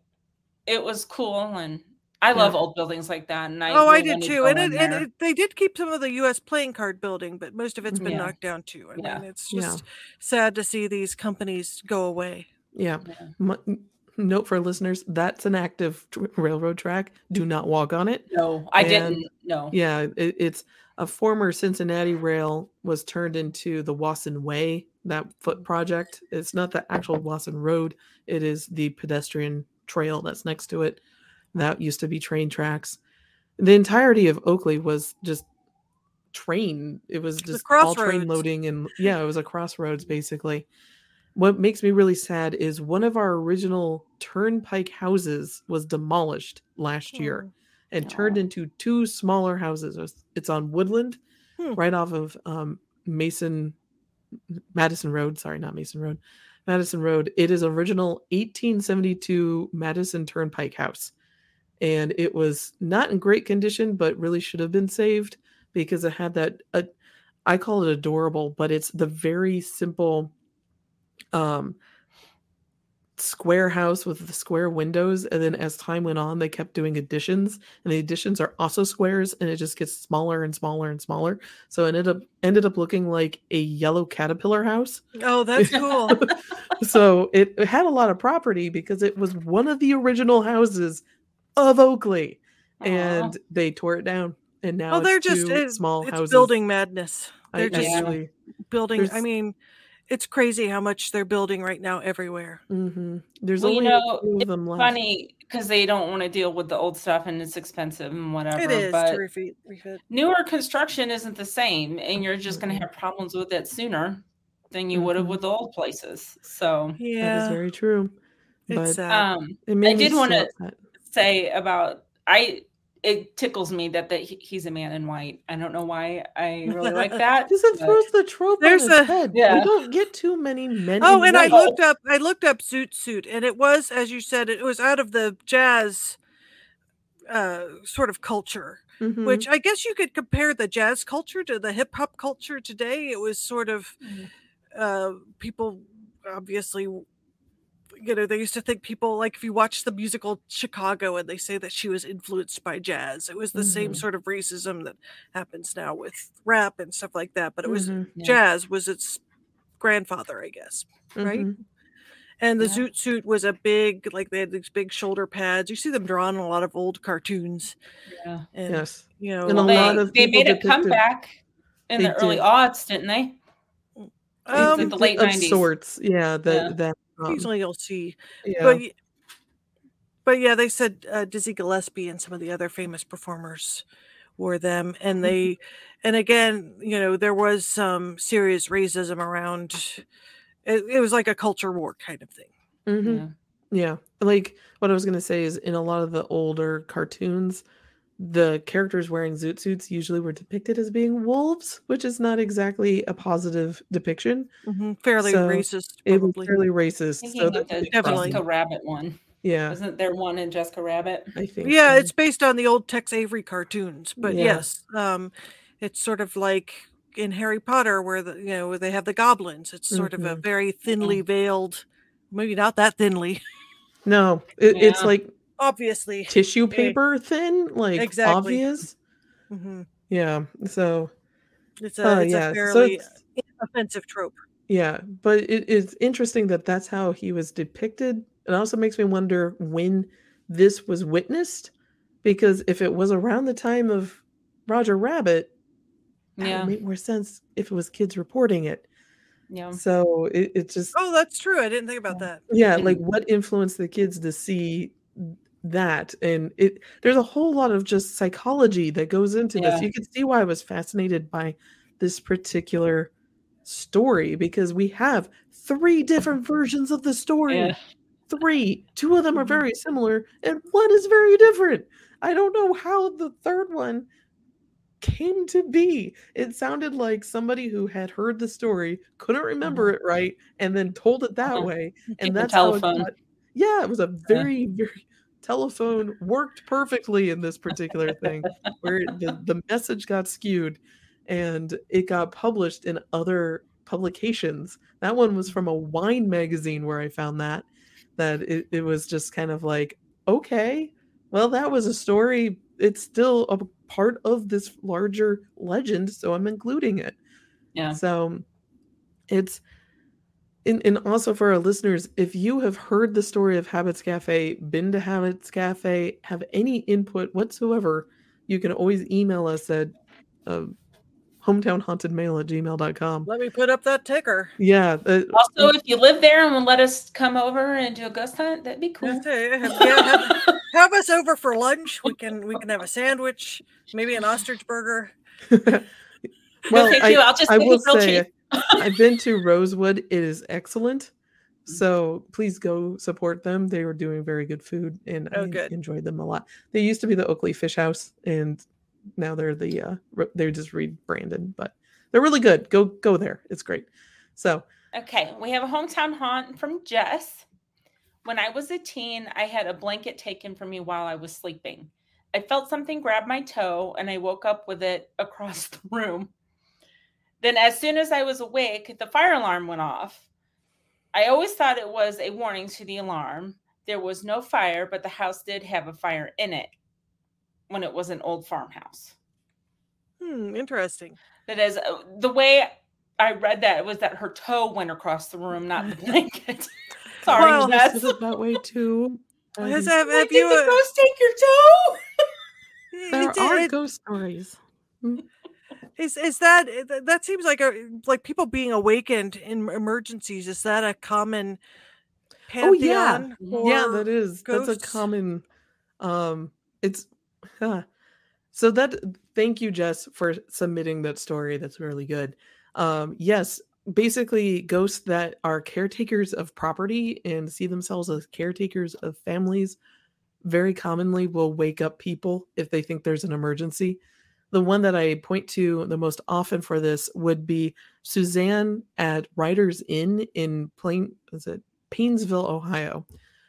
it was cool, and I love Yeah. old buildings like that. And I oh, I did wanted to too. And it, and it, they did keep some of the U.S. playing card building, but most of it's been Yeah. knocked down too. I Yeah. mean, it's Yeah. just sad to see these companies go away. Yeah. Yeah. M- n- note for listeners that's an active tr- railroad track. Do not walk on it. No, I And- didn't. No. Yeah. It, it's a former Cincinnati rail was turned into the Wasson Way, that foot project. It's not the actual Wasson Road, it is the pedestrian trail that's next to it. That used to be train tracks. The entirety of Oakley was just train. It was just all train loading and yeah, it was a crossroads basically. What makes me really sad is one of our original turnpike houses was demolished last year Oh. and turned into two smaller houses. It's- It's on Woodland, Hmm. right off of um, Mason Madison Road. Sorry, not Mason Road. Madison Road. It is original 1872 Madison Turnpike house, and it was not in great condition, but really should have been saved because it had that. Uh, I call it adorable, but it's the very simple, um, square house with the square windows and then as time went on they kept doing additions and the additions are also squares and it just gets smaller and smaller and smaller so it ended up ended up looking like a yellow caterpillar house Oh, that's cool. so it, it had a lot of property because it was one of the original houses of oakley Aw. and they tore it down and now well, it's they're just two it's, small it's houses building madness. They're just actually, building. I mean, it's crazy how much they're building right now everywhere. mhm. there's Well, you know, a of them left funny because they don't want to deal with the old stuff and it's expensive and whatever. It is but to refit. refit. newer construction isn't the same, and you're just going to have problems with it sooner than you would have Mhm. with the old places. So, yeah, that is very true it's but sad. um, it made me did wanna- upset. Say about I. It tickles me that that he's a man in white. I don't know why I really like that. Because it but- throws the trope There's on its a- head. Yeah. We don't get too many men. Oh, in and I looked up. I looked up Zoot Suit, and it was, as you said, it was out of the jazz uh, sort of culture. Mhm. Which I guess you could compare the jazz culture to the hip hop culture today. It was sort of Mhm. uh, people, obviously, you know, they used to think people like if you watch the musical Chicago and they say that she was influenced by jazz. It was the same Mhm. sort of racism that happens now with rap and stuff like that. But it was Mhm. Yeah. jazz was its grandfather, I guess. right? Mhm. And the Yeah. zoot suit was a big, like they had these big shoulder pads. You see them drawn in a lot of old cartoons. Yeah. And, Yes. you know, And a they, lot of they made a comeback in They the early did. aughts, didn't they? um, in the late of 90s. sorts. Yeah. That Yeah. that. Um, occasionally you'll see yeah. but but yeah they said uh, dizzy gillespie and some of the other famous performers wore them Mm-hmm. and they and again you know there was some serious racism around it, it was like a culture war kind of thing Mhm. Yeah. Yeah. Like what I was gonna say is in a lot of the older cartoons, the characters wearing zoot suits usually were depicted as being wolves, which is not exactly a positive depiction. Mm-hmm. Fairly so racist, It was fairly racist. so the Jessica Rabbit one. Yeah. Isn't there one in Jessica Rabbit? I think. Yeah, so. it's based on the old Tex Avery cartoons, but yeah. yes, um, it's sort of like in Harry Potter where the you know where they have the goblins. It's sort mm-hmm. of a mm-hmm. very thinly veiled, maybe not that thinly. No, it, yeah. it's like obviously tissue paper it, thin, like exactly. obvious. Mm-hmm. Yeah, so it's a, uh, it's yeah. a fairly so offensive trope. Yeah, but it is interesting that that's how he was depicted. It also makes me wonder when this was witnessed, because if it was around the time of Roger Rabbit, that yeah. would make more sense if it was kids reporting it. Yeah. So it, it just. Oh, that's true. I didn't think about that. Yeah, like what influenced the kids to see that and it there's a whole lot of just psychology that goes into yeah. this you can see why i was fascinated by this particular story because we have three different versions of the story yeah. three two of them are mm-hmm. very similar and one is very different i don't know how the third one came to be it sounded like somebody who had heard the story couldn't remember mm-hmm. it right and then told it that uh-huh. way and that's how it got, yeah it was a very very telephone worked perfectly in this particular thing where the, the message got skewed and it got published in other publications. That one was from a wine magazine where i found that that it, it was just kind of like okay well that was a story. It's still a part of this larger legend so i'm including it. Yeah. So it's and, and also for our listeners, if you have heard the story of Habits Cafe, been to Habits Cafe, have any input whatsoever, you can always email us at uh, hometownhauntedmail at gmail.com. Let me put up that ticker. Yeah. Uh, also, if you live there and will let us come over and do a ghost hunt, that'd be cool. Yeah, have, have, us over for lunch. We can we can have a sandwich, maybe an ostrich burger. well, I, I'll just I will say, cheap. I've been to Rosewood. It is excellent. Mm. So please go support them. They were doing very good food and oh, I good. enjoyed them a lot. They used to be the Oakley Fish House and now they're the uh they're just rebranded, but they're really good. Go go there. It's great. So Okay, we have a hometown haunt from Jess. When I was a teen, I had a blanket taken from me while I was sleeping. I felt something grab my toe and I woke up with it across the room. Then, as soon as I was awake, the fire alarm went off. I always thought it was a warning to the alarm. There was no fire, but the house did have a fire in it when it was an old farmhouse. Hmm, interesting. That is uh, the way I read that was that her toe went across the room, not the blanket. Sorry, well, Jess. it that way too. Has have, have you, the ghost take your toe? there are ghost stories. Is is that eh, that seems like a like people being awakened in emergencies? Is that a common? oh yeah, yeah, that is. Ghosts? That's a common. Um, it's. Huh. So that thank you, Jess, for submitting that story. That's really good. Um, yes, basically ghosts that are caretakers of property and see themselves as caretakers of families very commonly will wake up people if they think there's an emergency the one that I point to the most often for this would be Suzanne at Riders Inn in Plain is it Painesville, Ohio.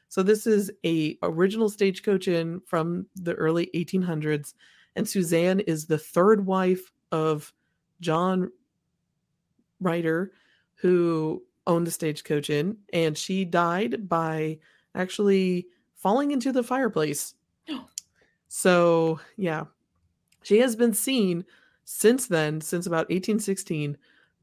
So this is a original stagecoach inn from the early 1800s, and Suzanne is the third wife of John Rider, who owned the stagecoach inn, and she died by actually falling into the fireplace. so yeah, she has been seen since then, since about 1816,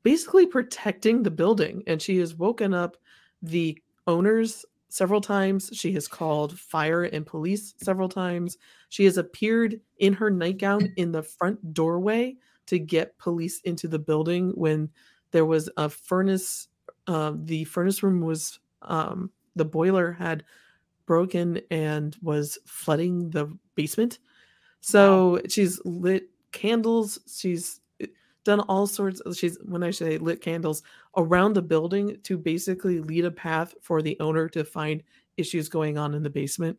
basically protecting the building. And she has woken up the owners several times. She has called fire and police several times. She has appeared in her nightgown in the front doorway to get police into the building when there was a furnace. Uh, the furnace room was, um, the boiler had broken and was flooding the basement. So wow. she's lit candles. She's eh, done all sorts of, she's when I say lit candles around the building to basically lead a path for the owner to find issues going on in the basement.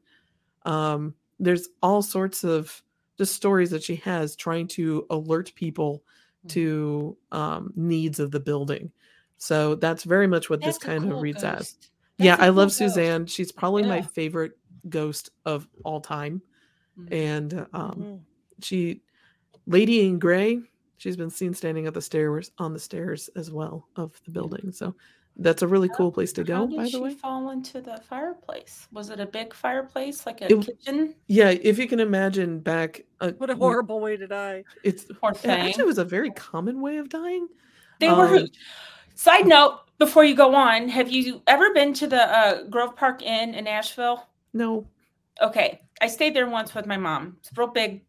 Um, there's all sorts of just stories that she has trying to alert people Mhm. to um, needs of the building. So that's very much what That's this kind of cool reads as. ghost. yeah, I cool love ghost. Suzanne. She's probably my favorite ghost of all time. Mhm. And um, Mhm. she, Lady in Gray, she's been seen standing at the stairs on the stairs as well of the building. So that's a really cool place to How go. did By the she way, fall into the fireplace? Was it a big fireplace, like a It- kitchen? yeah. If you can imagine back, uh, What a horrible way to die. It's Poor it actually was a very common way of dying. They were. Um, Side note: Before you go on, have you ever been to the uh, Grove Park Inn in Asheville? No, Okay, I stayed there once with my mom. It's a real big,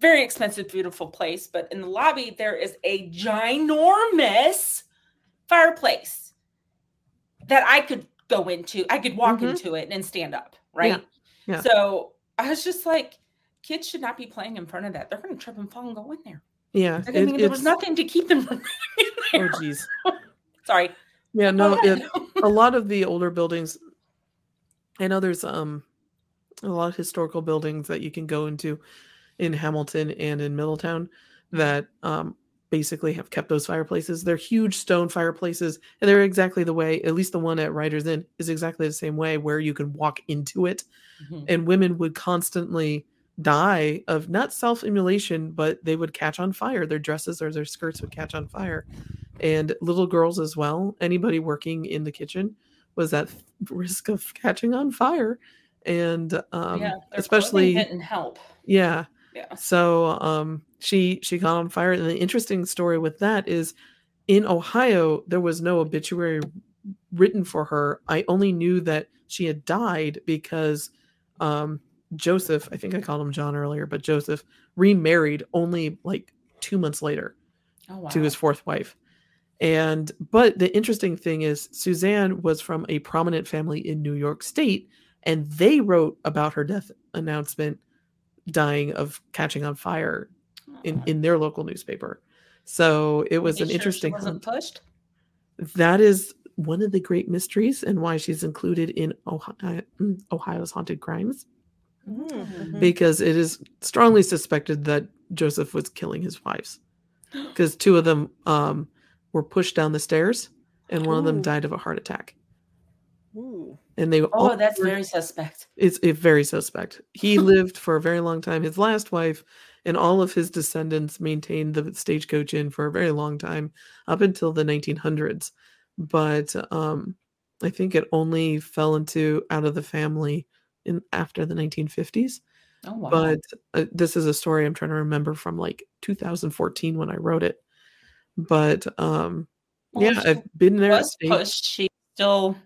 very expensive, beautiful place. But in the lobby, there is a ginormous fireplace that I could go into. I could walk Mhm. into it and stand up, right? yeah. So I was just like, kids should not be playing in front of that. They're going to trip and fall and go in there. yeah. I it- mean, there was nothing to keep them from going in Oh, geez. Sorry. Yeah, no. It, a lot of the older buildings i know there's um a lot of historical buildings that you can go into in hamilton and in middletown that um basically have kept those fireplaces. They're huge stone fireplaces and they're exactly the way at least the one at riders inn is exactly the same way where you can walk into it. Mhm. and women would constantly die of not self-immolation but they would catch on fire. Their dresses or their skirts would catch on fire. And little girls as well anybody working in the kitchen was at risk of catching on fire and um yeah, especially didn't help. yeah Yeah. so um she she got on fire and the interesting story with that is in ohio there was no obituary written for her i only knew that she had died because um joseph i think i called him john earlier but joseph remarried only like two months later Oh wow. to his fourth wife and but the interesting thing is suzanne was from a prominent family in new york state and they wrote about her death announcement dying of catching on fire in in their local newspaper so it was an sure she interesting wasn't pushed. that is one of the great mysteries and why she's included in ohio, ohio's haunted crimes Mhm, Mm. mhm. because it is strongly suspected that joseph was killing his wives because two of them um, were pushed down the stairs and one of them died of a heart attack Ooh. and they Oh, that's were- very suspect. it's it very suspect he lived for a very long time his last wife and all of his descendants maintained the stagecoach inn for a very long time up until the 1900s but um i think it only fell into out of the family in after the 1950s Oh wow. but uh, this is a story i'm trying to remember from like 2014 when i wrote it but um Well, yeah i've been there was pushed. She still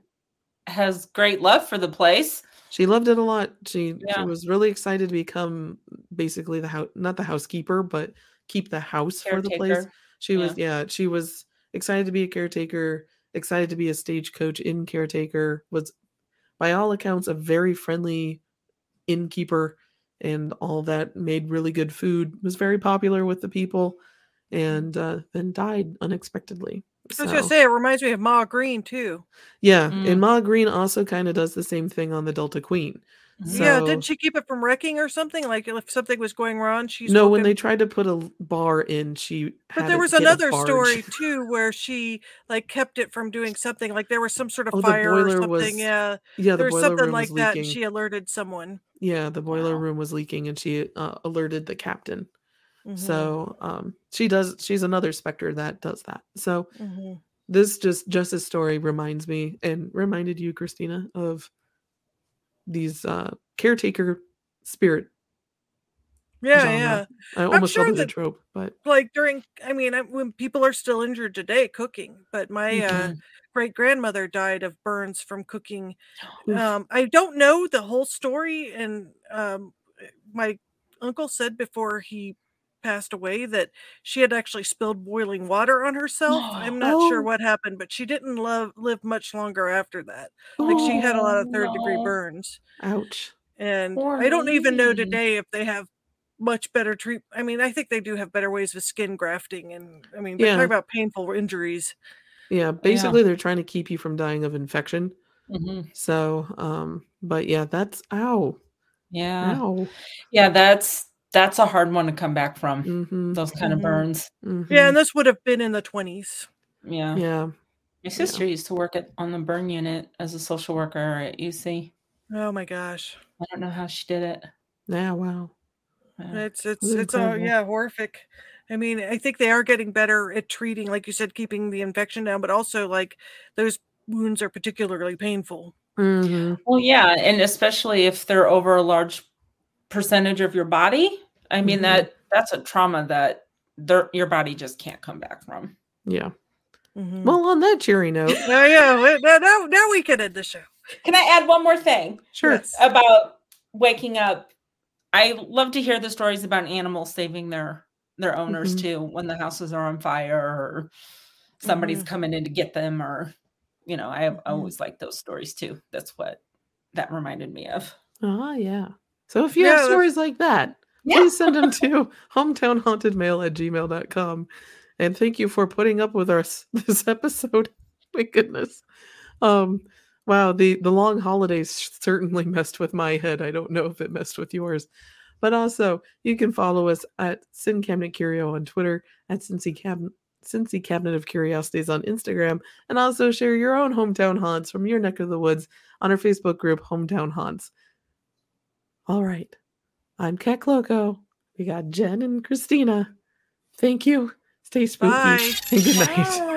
has great love for the place. She loved it a lot. She she was really excited to become basically the house, not the housekeeper, but keep the house for the place. Caretaker. She was yeah, she was excited to be a caretaker, excited to be a stagecoach inn caretaker. Was by all accounts a very friendly innkeeper, and all that made really good food. Was very popular with the people, and uh, then died unexpectedly. I was gonna say it reminds me of Ma Greene too. yeah, Mm. and Ma Greene also kind of does the same thing on the Delta Queen. Mhm. yeah, didn't she keep it from wrecking or something? Like if something was going wrong, she's no, when they tried to put a bar in, she. But had there was another story too where she like kept it from doing something. Like there was some sort of Oh, fire or something. was- yeah, Yeah, the there was boiler something room like was that. leaking. And she alerted someone. yeah, the boiler Wow. room was leaking, and she uh, alerted the captain. Mhm, So, um, she does. She's another specter that does that. So mhm. this just Jess's story reminds me and reminded you, Christina, of these uh caretaker spirit. yeah, genre. yeah. I almost sure called it a that- trope, but Like during, I mean, when people are still injured today cooking, but my uh, Mhm. great grandmother died of burns from cooking um i don't know the whole story and um my uncle said before he passed away that she had actually spilled boiling water on herself i'm not sure Oh. what happened but she didn't love live much longer after that like she had a lot of Oh, third degree burns ouch. and Poor i don't even know today if they have much better treat i mean i think they do have better ways with skin grafting and i mean Yeah. talk about painful injuries Yeah, basically they're trying to keep you from dying of infection. Mhm. So, um, but yeah, that's ow, Yeah. ow. Yeah, that's that's a hard one to come back from. Mm-hmm. Those kind of Mhm. burns. Mm-hmm. Yeah, and this would have been in the 20s. Yeah. yeah. My sister used to work at on the burn unit as a social worker at UC. Oh my gosh. I don't know how she did it. Yeah. Wow. Yeah. It's it's it's incredible. yeah, horrific. I mean, I think they are getting better at treating, like you said, keeping the infection down, but also like those wounds are particularly painful. Mm-hmm. Well, yeah, and especially if they're over a large percentage of your body. I mean Mhm. that that's a trauma that their, your body just can't come back from. Yeah. Mhm. Well, on that cheery note, Oh yeah, now, now now we can end the show. Can I add one more thing sure. Yes. about waking up? I love to hear the stories about animals saving their their owners Mhm. too when the houses are on fire or somebody's Mhm. coming in to get them or you know, I, I Mhm. always like those stories too. That's what that reminded me of. Oh yeah. So if you Yeah, have stories like that, Yeah. please send them to hometownhauntedmail at gmail.com. And thank you for putting up with us this episode. My goodness. Um, wow, the, the long holidays certainly messed with my head. I don't know if it messed with yours. But also, you can follow us at Sin Cabinet Curio on Twitter, at Cincy Cabinet. Cincy Cabinet of Curiosities on Instagram, and also share your own hometown haunts from your neck of the woods on our Facebook group, Hometown Haunts. All right. I'm Cat Loco. We got Jen and Christina. Thank you. Stay spooky Bye. and good night. Bye.